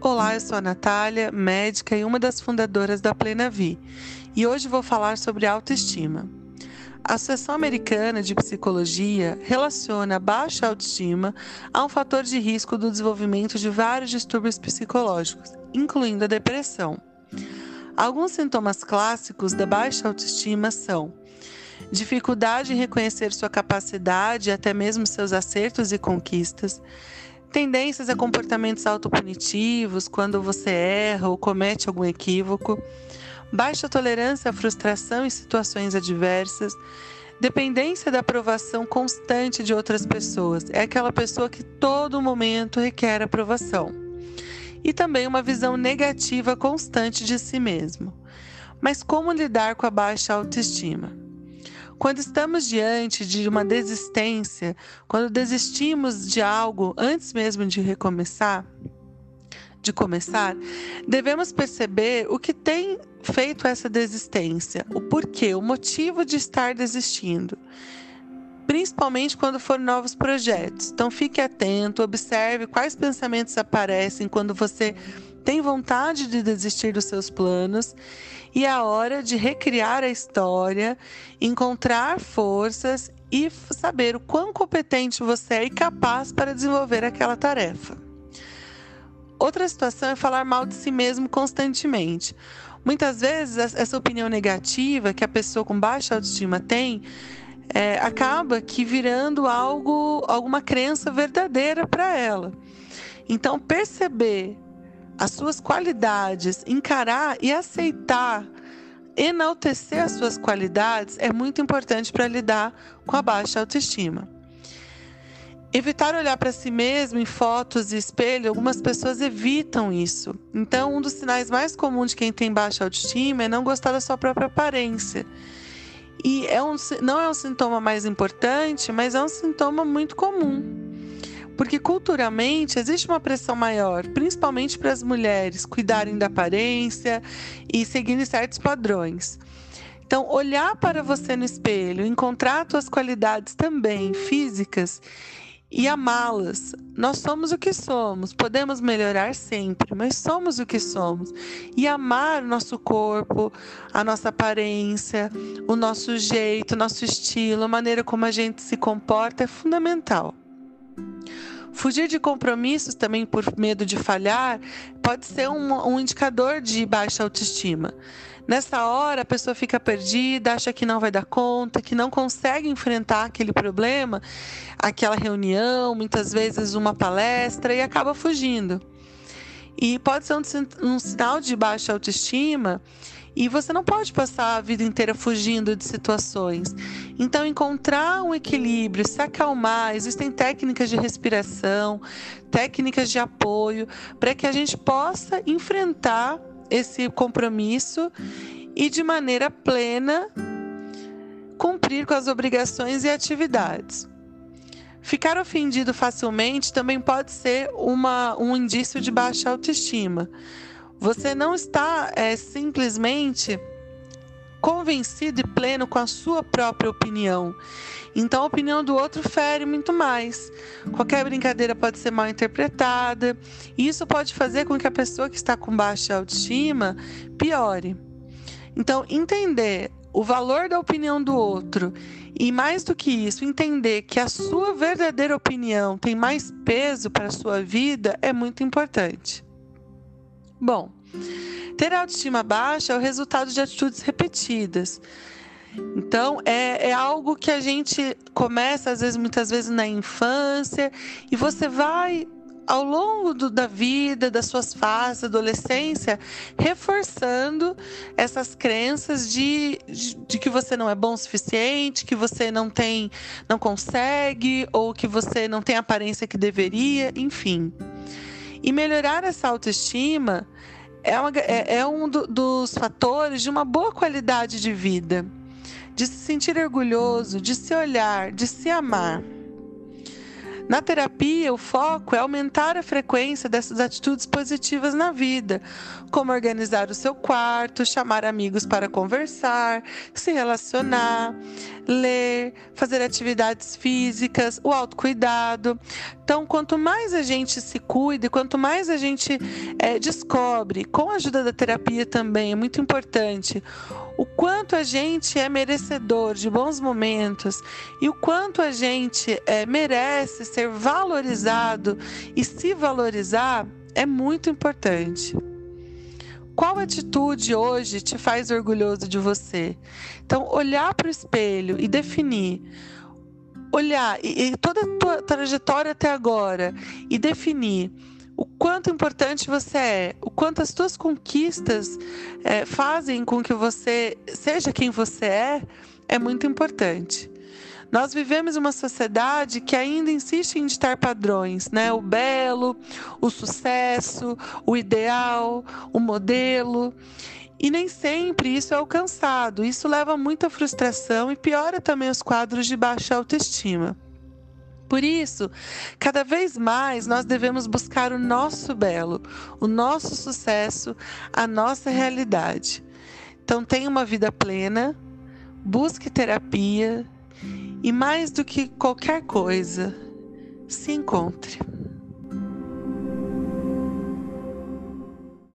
Olá, eu sou a Natália, médica e uma das fundadoras da Plena Vi, e hoje vou falar sobre autoestima. A Associação Americana de Psicologia relaciona a baixa autoestima a um fator de risco do desenvolvimento de vários distúrbios psicológicos, incluindo a depressão. Alguns sintomas clássicos da baixa autoestima são dificuldade em reconhecer sua capacidade e até mesmo seus acertos e conquistas, tendências a comportamentos autopunitivos quando você erra ou comete algum equívoco, baixa tolerância à frustração em situações adversas, dependência da aprovação constante de outras pessoas. É aquela pessoa que todo momento requer aprovação. E também uma visão negativa constante de si mesmo. Mas como lidar com a baixa autoestima? Quando estamos diante de uma desistência, quando desistimos de algo antes mesmo de recomeçar, de começar, devemos perceber o que tem feito essa desistência, o porquê, o motivo de estar desistindo. Principalmente quando for novos projetos. Então fique atento, observe quais pensamentos aparecem quando você tem vontade de desistir dos seus planos e é a hora de recriar a história, encontrar forças e saber o quão competente você é e capaz para desenvolver aquela tarefa. Outra situação é falar mal de si mesmo constantemente. Muitas vezes, essa opinião negativa que a pessoa com baixa autoestima tem é, acaba que virando algo, alguma crença verdadeira para ela. Então, perceber as suas qualidades, encarar e aceitar, enaltecer as suas qualidades é muito importante para lidar com a baixa autoestima. Evitar olhar para si mesmo em fotos e espelho, algumas pessoas evitam isso. Então, um dos sinais mais comuns de quem tem baixa autoestima é não gostar da sua própria aparência. E é um, não é um sintoma mais importante, mas é um sintoma muito comum. Porque culturalmente existe uma pressão maior, principalmente para as mulheres cuidarem da aparência e seguirem certos padrões. Então, olhar para você no espelho, encontrar suas qualidades também físicas e amá-las. Nós somos o que somos, podemos melhorar sempre, mas somos o que somos. E amar o nosso corpo, a nossa aparência, o nosso jeito, nosso estilo, a maneira como a gente se comporta é fundamental. Fugir de compromissos também por medo de falhar pode ser um, um, indicador de baixa autoestima. Nessa hora, a pessoa fica perdida, acha que não vai dar conta, que não consegue enfrentar aquele problema, aquela reunião, muitas vezes uma palestra e acaba fugindo. E pode ser um, um sinal de baixa autoestima e você não pode passar a vida inteira fugindo de situações. Então, encontrar um equilíbrio, se acalmar, existem técnicas de respiração, técnicas de apoio, para que a gente possa enfrentar esse compromisso e, de maneira plena, cumprir com as obrigações e atividades. Ficar ofendido facilmente também pode ser uma, um indício de baixa autoestima. Você não está é, simplesmente convencido e pleno com a sua própria opinião. Então, a opinião do outro fere muito mais. Qualquer brincadeira pode ser mal interpretada, e isso pode fazer com que a pessoa que está com baixa autoestima piore. Então, entender o valor da opinião do outro e, mais do que isso, entender que a sua verdadeira opinião tem mais peso para a sua vida é muito importante. Bom, ter autoestima baixa é o resultado de atitudes repetidas. Então, é, é algo que a gente começa, às vezes, muitas vezes na infância, e você vai ao longo do, da vida, das suas fases, adolescência, reforçando essas crenças de, de, de, que você não é bom o suficiente, que você não tem, não consegue, ou que você não tem a aparência que deveria, enfim. E melhorar essa autoestima é, uma, é, é um do, dos fatores de uma boa qualidade de vida, de se sentir orgulhoso, de se olhar, de se amar. Na terapia, o foco é aumentar a frequência dessas atitudes positivas na vida, como organizar o seu quarto, chamar amigos para conversar, se relacionar, ler, fazer atividades físicas, o autocuidado. Então, quanto mais a gente se cuida, quanto mais a gente é, descobre, com a ajuda da terapia também, é muito importante, o quanto a gente é merecedor de bons momentos e o quanto a gente é, merece ser valorizado e se valorizar é muito importante. Qual atitude hoje te faz orgulhoso de você? Então, olhar para o espelho e definir olhar e, e, toda a tua trajetória até agora e definir o quanto importante você é, o quanto as tuas conquistas é, fazem com que você seja quem você é, é muito importante. Nós vivemos uma sociedade que ainda insiste em ditar padrões, né? O belo, o sucesso, o ideal, o modelo. E nem sempre isso é alcançado. Isso leva a muita frustração e piora também os quadros de baixa autoestima. Por isso, cada vez mais nós devemos buscar o nosso belo, o nosso sucesso, a nossa realidade. Então, tenha uma vida plena, busque terapia e, mais do que qualquer coisa, se encontre.